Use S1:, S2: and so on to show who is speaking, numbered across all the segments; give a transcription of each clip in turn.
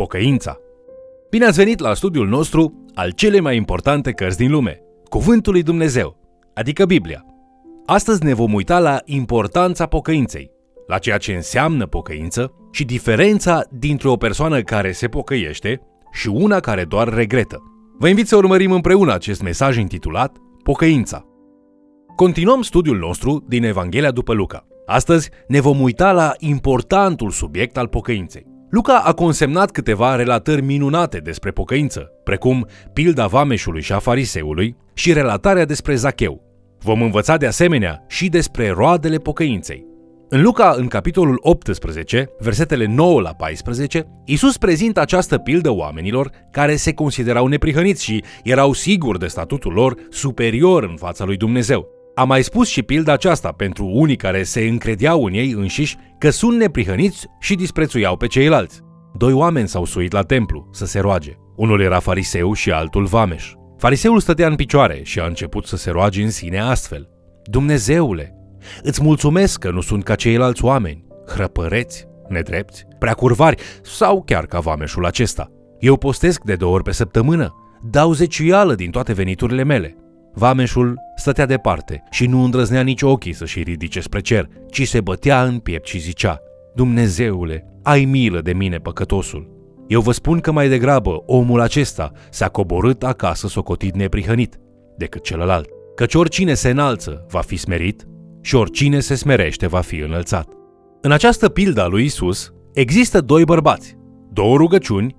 S1: Pocăința. Bine ați venit la studiul nostru al cele mai importante cărți din lume, Cuvântul lui Dumnezeu, adică Biblia. Astăzi ne vom uita la importanța pocăinței, la ceea ce înseamnă pocăință și diferența dintre o persoană care se pocăiește și una care doar regretă. Vă invit să urmărim împreună acest mesaj intitulat Pocăința. Continuăm studiul nostru din Evanghelia după Luca. Astăzi ne vom uita la importantul subiect al pocăinței. Luca a consemnat câteva relatări minunate despre pocăință, precum pilda vameșului și a fariseului și relatarea despre Zacheu. Vom învăța de asemenea și despre roadele pocăinței. În Luca, în capitolul 18, versetele 9 la 14, Isus prezintă această pildă oamenilor care se considerau neprihăniți și erau siguri de statutul lor superior în fața lui Dumnezeu. Am mai spus și pilda aceasta pentru unii care se încredeau în ei înșiși că sunt neprihăniți și disprețuiau pe ceilalți. Doi oameni s-au suit la templu să se roage. Unul era fariseu și altul vameș. Fariseul stătea în picioare și a început să se roage în sine astfel. Dumnezeule, îți mulțumesc că nu sunt ca ceilalți oameni, hrăpăreți, nedrepți, prea curvari sau chiar ca vameșul acesta. Eu postesc de două ori pe săptămână, dau zeciuială din toate veniturile mele. Vameșul stătea departe și nu îndrăznea nici ochii să-și ridice spre cer, ci se bătea în piept și zicea, Dumnezeule, ai milă de mine, păcătosul. Eu vă spun că mai degrabă omul acesta s-a coborât acasă socotit neprihănit decât celălalt. Căci oricine se înalță va fi smerit și oricine se smerește va fi înălțat. În această pildă a lui Isus există doi bărbați, două rugăciuni,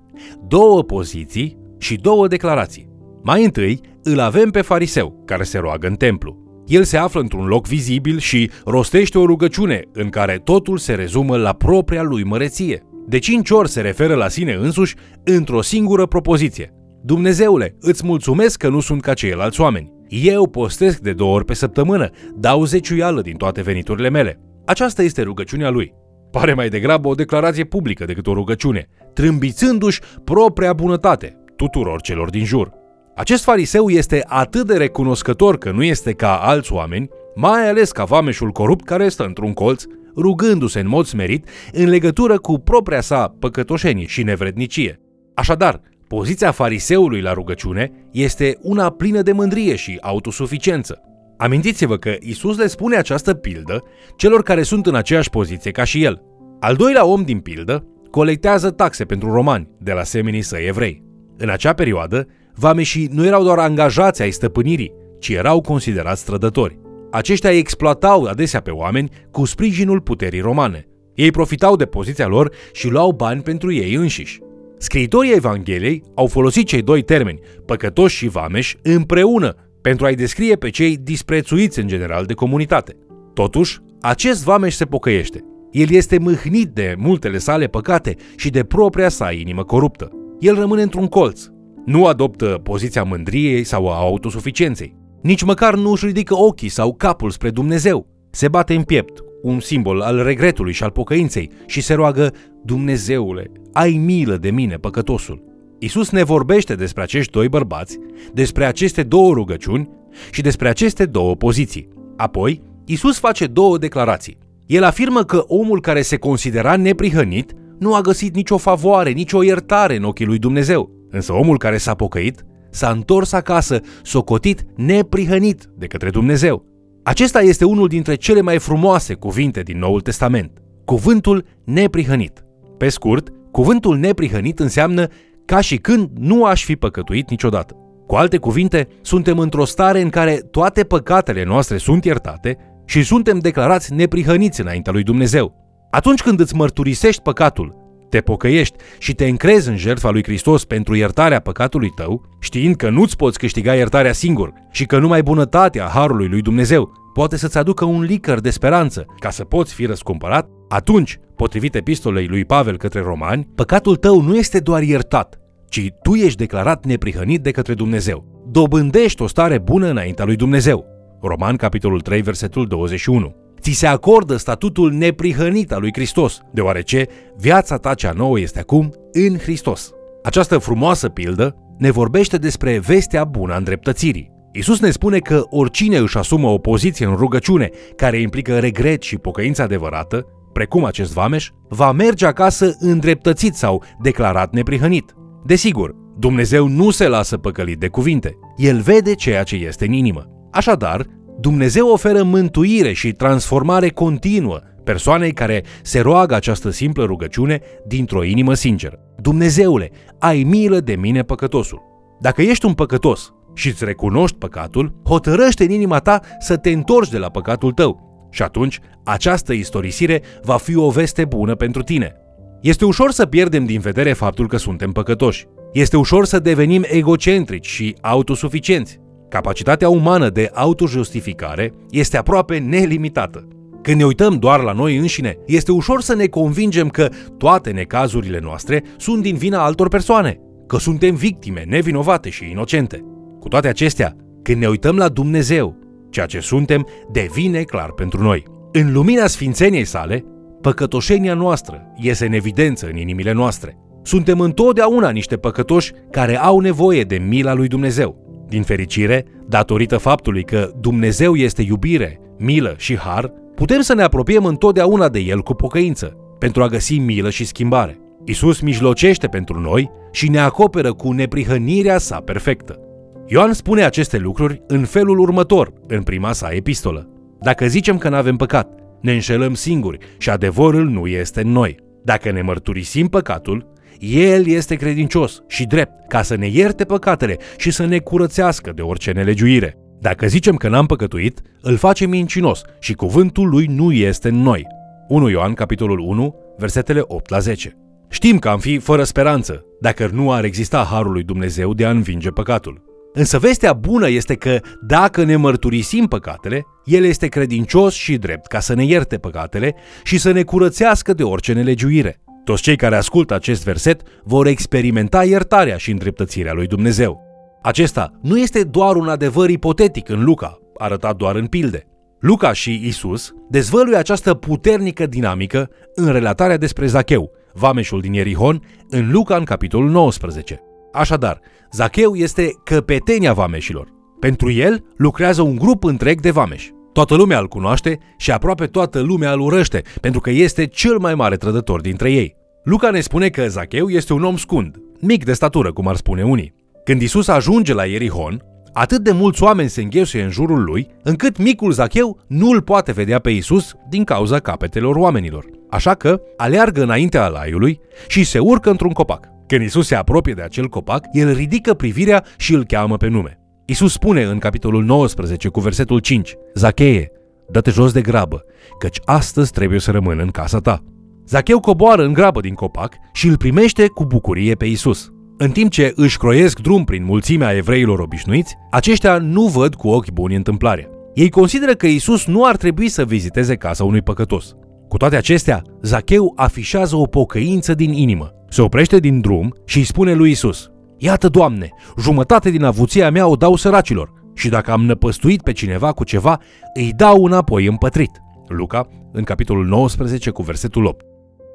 S1: două poziții și două declarații. Mai întâi, îl avem pe fariseu, care se roagă în templu. El se află într-un loc vizibil și rostește o rugăciune în care totul se rezumă la propria lui măreție. De cinci ori se referă la sine însuși într-o singură propoziție. Dumnezeule, îți mulțumesc că nu sunt ca ceilalți oameni. Eu postesc de două ori pe săptămână, dau zeciuială din toate veniturile mele. Aceasta este rugăciunea lui. Pare mai degrabă o declarație publică decât o rugăciune, trâmbițându-și propria bunătate tuturor celor din jur. Acest fariseu este atât de recunoscător că nu este ca alți oameni, mai ales ca vameșul corupt care stă într-un colț, rugându-se în mod smerit în legătură cu propria sa păcătoșenie și nevrednicie. Așadar, poziția fariseului la rugăciune este una plină de mândrie și autosuficiență. Amintiți-vă că Isus le spune această pildă celor care sunt în aceeași poziție ca și el. Al doilea om din pildă colectează taxe pentru romani de la semenii săi evrei. În acea perioadă, Vameșii nu erau doar angajați ai stăpânirii, ci erau considerați trădători. Aceștia îi exploatau adesea pe oameni cu sprijinul puterii romane. Ei profitau de poziția lor și luau bani pentru ei înșiși. Scriitorii Evangheliei au folosit cei doi termeni, păcătoși și vameși, împreună pentru a-i descrie pe cei disprețuiți în general de comunitate. Totuși, acest vameș se pocăiește. El este mâhnit de multele sale păcate și de propria sa inimă coruptă. El rămâne într-un colț, nu adoptă poziția mândriei sau a autosuficienței. Nici măcar nu își ridică ochii sau capul spre Dumnezeu. Se bate în piept, un simbol al regretului și al pocăinței, și se roagă, Dumnezeule, ai milă de mine, păcătosul. Isus ne vorbește despre acești doi bărbați, despre aceste două rugăciuni și despre aceste două poziții. Apoi, Isus face două declarații. El afirmă că omul care se considera neprihănit nu a găsit nicio favoare, nicio iertare în ochii lui Dumnezeu. Însă omul care s-a pocăit s-a întors acasă, socotit neprihănit de către Dumnezeu. Acesta este unul dintre cele mai frumoase cuvinte din Noul Testament. Cuvântul neprihănit. Pe scurt, cuvântul neprihănit înseamnă ca și când nu aș fi păcătuit niciodată. Cu alte cuvinte, suntem într-o stare în care toate păcatele noastre sunt iertate și suntem declarați neprihăniți înaintea lui Dumnezeu. Atunci când îți mărturisești păcatul te pocăiești și te încrezi în jertfa lui Hristos pentru iertarea păcatului tău, știind că nu-ți poți câștiga iertarea singur și că numai bunătatea harului lui Dumnezeu poate să-ți aducă un licăr de speranță ca să poți fi răscumpărat, atunci, potrivit epistolei lui Pavel către romani, păcatul tău nu este doar iertat, ci tu ești declarat neprihănit de către Dumnezeu. Dobândești o stare bună înaintea lui Dumnezeu. Roman, capitolul 3, versetul 21 ți se acordă statutul neprihănit al lui Hristos, deoarece viața ta cea nouă este acum în Hristos. Această frumoasă pildă ne vorbește despre vestea bună a îndreptățirii. Isus ne spune că oricine își asumă o poziție în rugăciune care implică regret și pocăință adevărată, precum acest vameș, va merge acasă îndreptățit sau declarat neprihănit. Desigur, Dumnezeu nu se lasă păcălit de cuvinte. El vede ceea ce este în inimă. Așadar, Dumnezeu oferă mântuire și transformare continuă persoanei care se roagă această simplă rugăciune dintr-o inimă sinceră. Dumnezeule, ai milă de mine păcătosul. Dacă ești un păcătos și îți recunoști păcatul, hotărăște în inima ta să te întorci de la păcatul tău. Și atunci, această istorisire va fi o veste bună pentru tine. Este ușor să pierdem din vedere faptul că suntem păcătoși. Este ușor să devenim egocentrici și autosuficienți. Capacitatea umană de autojustificare este aproape nelimitată. Când ne uităm doar la noi înșine, este ușor să ne convingem că toate necazurile noastre sunt din vina altor persoane, că suntem victime nevinovate și inocente. Cu toate acestea, când ne uităm la Dumnezeu, ceea ce suntem devine clar pentru noi. În lumina sfințeniei sale, păcătoșenia noastră iese în evidență în inimile noastre. Suntem întotdeauna niște păcătoși care au nevoie de mila lui Dumnezeu. Din fericire, datorită faptului că Dumnezeu este iubire, milă și har, putem să ne apropiem întotdeauna de El cu pocăință, pentru a găsi milă și schimbare. Isus mijlocește pentru noi și ne acoperă cu neprihănirea sa perfectă. Ioan spune aceste lucruri în felul următor, în prima sa epistolă. Dacă zicem că nu avem păcat, ne înșelăm singuri și adevărul nu este în noi. Dacă ne mărturisim păcatul, El este credincios și drept ca să ne ierte păcatele și să ne curățească de orice nelegiuire. Dacă zicem că n-am păcătuit, îl facem mincinos și cuvântul lui nu este în noi. 1 Ioan, capitolul 1, versetele 8 la 10. Știm că am fi fără speranță, dacă nu ar exista harul lui Dumnezeu de a învinge păcatul. Însă vestea bună este că dacă ne mărturisim păcatele, El este credincios și drept ca să ne ierte păcatele și să ne curățească de orice nelegiuire. Toți cei care ascultă acest verset vor experimenta iertarea și îndreptățirea lui Dumnezeu. Acesta nu este doar un adevăr ipotetic în Luca, arătat doar în pilde. Luca și Isus dezvăluie această puternică dinamică în relatarea despre Zacheu, vameșul din Ierihon, în Luca în capitolul 19. Așadar, Zacheu este căpetenia vameșilor. Pentru el lucrează un grup întreg de vameși. Toată lumea îl cunoaște și aproape toată lumea îl urăște, pentru că este cel mai mare trădător dintre ei. Luca ne spune că Zacheu este un om scund, mic de statură, cum ar spune unii. Când Isus ajunge la Ierihon, atât de mulți oameni se înghesuie în jurul lui, încât micul Zacheu nu îl poate vedea pe Isus din cauza capetelor oamenilor. Așa că aleargă înaintea alaiului și se urcă într-un copac. Când Isus se apropie de acel copac, el ridică privirea și îl cheamă pe nume. Isus spune în capitolul 19 cu versetul 5, Zacheie, dă-te jos de grabă, căci astăzi trebuie să rămân în casa ta. Zacheu coboară în grabă din copac și îl primește cu bucurie pe Isus. În timp ce își croiesc drum prin mulțimea evreilor obișnuiți, aceștia nu văd cu ochi buni întâmplarea. Ei consideră că Isus nu ar trebui să viziteze casa unui păcătos. Cu toate acestea, Zacheu afișează o pocăință din inimă. Se oprește din drum și îi spune lui Isus: Iată, Doamne, jumătate din avuția mea o dau săracilor și dacă am năpăstuit pe cineva cu ceva, îi dau înapoi împătrit. Luca, în capitolul 19 cu versetul 8.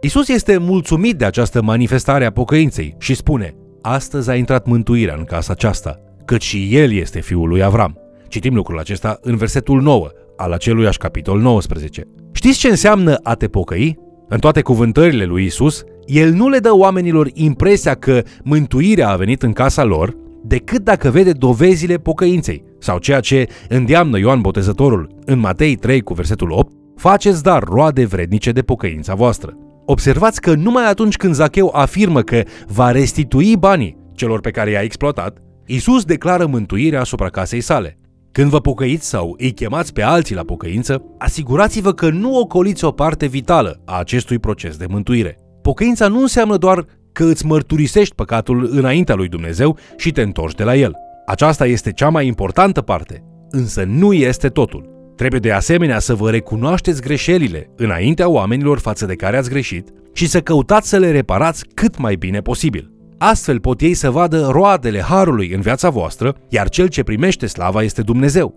S1: Isus este mulțumit de această manifestare a pocăinței și spune: Astăzi a intrat mântuirea în casa aceasta, căci și el este fiul lui Avram. Citim lucrul acesta în versetul 9 al aceluiași capitol 19. Știți ce înseamnă a te pocăi? În toate cuvântările lui Isus, el nu le dă oamenilor impresia că mântuirea a venit în casa lor, decât dacă vede dovezile pocăinței, sau ceea ce îndeamnă Ioan Botezătorul în Matei 3 cu versetul 8, faceți dar roade vrednice de pocăința voastră. Observați că numai atunci când Zacheu afirmă că va restitui banii celor pe care i-a exploatat, Isus declară mântuirea asupra casei sale. Când vă pocăiți sau îi chemați pe alții la pocăință, asigurați-vă că nu ocoliți o parte vitală a acestui proces de mântuire. Pocăința nu înseamnă doar că îți mărturisești păcatul înaintea lui Dumnezeu și te întorci de la el. Aceasta este cea mai importantă parte, însă nu este totul. Trebuie de asemenea să vă recunoașteți greșelile înaintea oamenilor față de care ați greșit și să căutați să le reparați cât mai bine posibil. Astfel pot ei să vadă roadele harului în viața voastră, iar cel ce primește slava este Dumnezeu.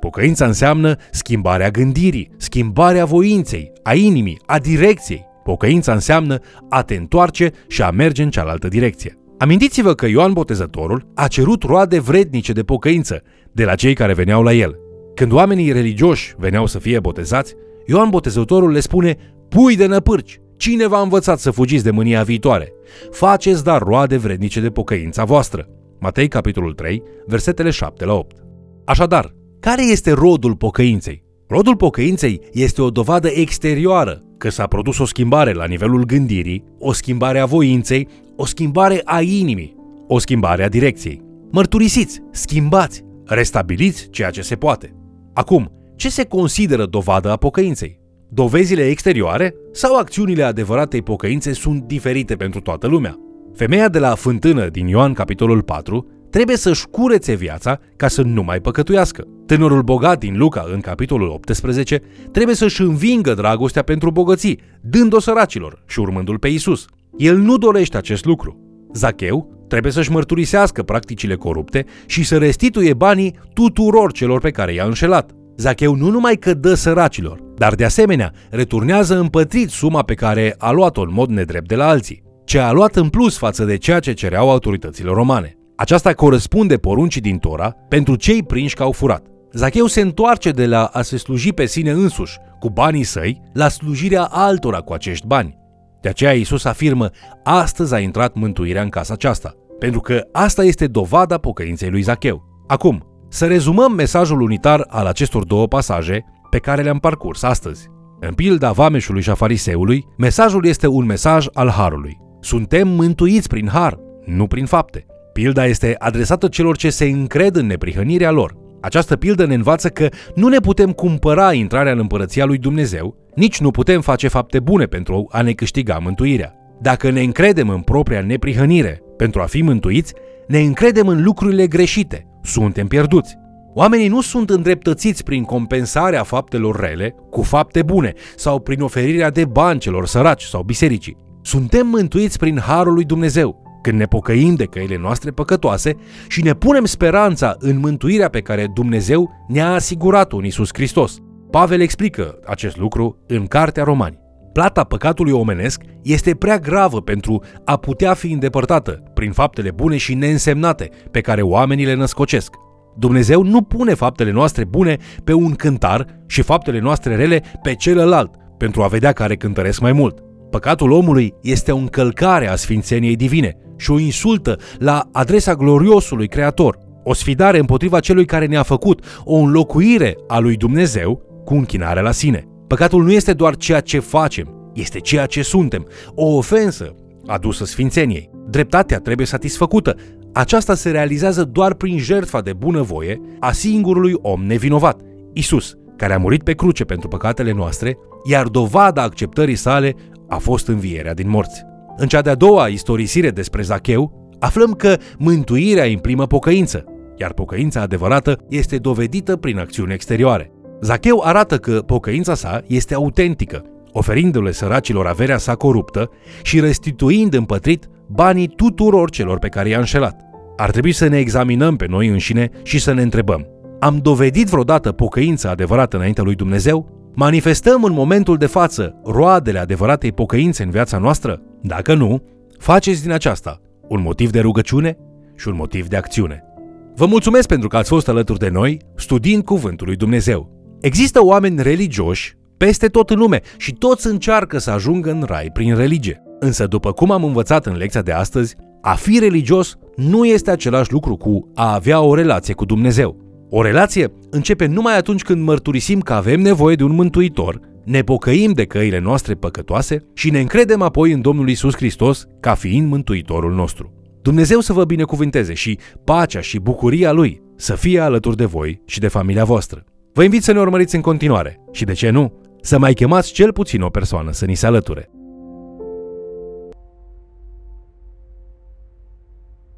S1: Pocăința înseamnă schimbarea gândirii, schimbarea voinței, a inimii, a direcției. Pocăința înseamnă a te întoarce și a merge în cealaltă direcție. Amintiți-vă că Ioan Botezătorul a cerut roade vrednice de pocăință de la cei care veneau la el. Când oamenii religioși veneau să fie botezați, Ioan Botezătorul le spune Pui de năpârci, cine v-a învățat să fugiți de mânia viitoare? Faceți dar roade vrednice de pocăința voastră. Matei, capitolul 3, versetele 7 la 8. Așadar, care este rodul pocăinței? Rodul pocăinței este o dovadă exterioară că s-a produs o schimbare la nivelul gândirii, o schimbare a voinței, o schimbare a inimii, o schimbare a direcției. Mărturisiți, schimbați, restabiliți ceea ce se poate. Acum, ce se consideră dovadă a pocăinței? Dovezile exterioare sau acțiunile adevăratei pocăințe sunt diferite pentru toată lumea? Femeia de la fântână din Ioan capitolul 4 trebuie să-și curețe viața ca să nu mai păcătuiască. Tânărul bogat din Luca, în capitolul 18, trebuie să-și învingă dragostea pentru bogății, dând-o săracilor și urmându-l pe Isus. El nu dorește acest lucru. Zacheu trebuie să-și mărturisească practicile corupte și să restituie banii tuturor celor pe care i-a înșelat. Zacheu nu numai că dă săracilor, dar de asemenea returnează împătrit suma pe care a luat-o în mod nedrept de la alții, ce a luat în plus față de ceea ce cereau autoritățile romane. Aceasta corespunde poruncii din Tora pentru cei prinși că au furat. Zacheu se întoarce de la a se sluji pe sine însuși cu banii săi la slujirea altora cu acești bani. De aceea Iisus afirmă, astăzi a intrat mântuirea în casa aceasta, pentru că asta este dovada pocăinței lui Zacheu. Acum, să rezumăm mesajul unitar al acestor două pasaje pe care le-am parcurs astăzi. În pilda vameșului și a fariseului, mesajul este un mesaj al harului. Suntem mântuiți prin har, nu prin fapte. Pilda este adresată celor ce se încred în neprihănirea lor. Această pildă ne învață că nu ne putem cumpăra intrarea în împărăția lui Dumnezeu, nici nu putem face fapte bune pentru a ne câștiga mântuirea. Dacă ne încredem în propria neprihănire pentru a fi mântuiți, ne încredem în lucrurile greșite, suntem pierduți. Oamenii nu sunt îndreptățiți prin compensarea faptelor rele cu fapte bune sau prin oferirea de bani celor săraci sau bisericii. Suntem mântuiți prin harul lui Dumnezeu, când ne pocăim de căile noastre păcătoase și ne punem speranța în mântuirea pe care Dumnezeu ne-a asigurat-o în Isus Hristos. Pavel explică acest lucru în Cartea Romani. Plata păcatului omenesc este prea gravă pentru a putea fi îndepărtată prin faptele bune și neînsemnate pe care oamenii le născocesc. Dumnezeu nu pune faptele noastre bune pe un cântar și faptele noastre rele pe celălalt, pentru a vedea care cântăresc mai mult. Păcatul omului este o încălcare a sfințeniei divine și o insultă la adresa gloriosului Creator, o sfidare împotriva celui care ne-a făcut, o înlocuire a lui Dumnezeu cu închinare la sine. Păcatul nu este doar ceea ce facem, este ceea ce suntem, o ofensă adusă sfințeniei. Dreptatea trebuie satisfăcută. Aceasta se realizează doar prin jertfa de bunăvoie a singurului om nevinovat, Isus, care a murit pe cruce pentru păcatele noastre, iar dovada acceptării sale a fost învierea din morți. În cea de-a doua istorisire despre Zacheu, aflăm că mântuirea imprimă pocăință, iar pocăința adevărată este dovedită prin acțiuni exterioare. Zacheu arată că pocăința sa este autentică, oferindu-le săracilor averea sa coruptă și restituind împătrit banii tuturor celor pe care i-a înșelat. Ar trebui să ne examinăm pe noi înșine și să ne întrebăm, am dovedit vreodată pocăința adevărată înaintea lui Dumnezeu? Manifestăm în momentul de față roadele adevăratei pocăințe în viața noastră? Dacă nu, faceți din aceasta un motiv de rugăciune și un motiv de acțiune. Vă mulțumesc pentru că ați fost alături de noi studiind Cuvântul lui Dumnezeu. Există oameni religioși peste tot în lume și toți încearcă să ajungă în rai prin religie. Însă, după cum am învățat în lecția de astăzi, a fi religios nu este același lucru cu a avea o relație cu Dumnezeu. O relație începe numai atunci când mărturisim că avem nevoie de un mântuitor, ne pocăim de căile noastre păcătoase și ne încredem apoi în Domnul Isus Hristos ca fiind mântuitorul nostru. Dumnezeu să vă binecuvânteze și pacea și bucuria Lui să fie alături de voi și de familia voastră. Vă invit să ne urmăriți în continuare și, de ce nu, să mai chemați cel puțin o persoană să ni se alăture.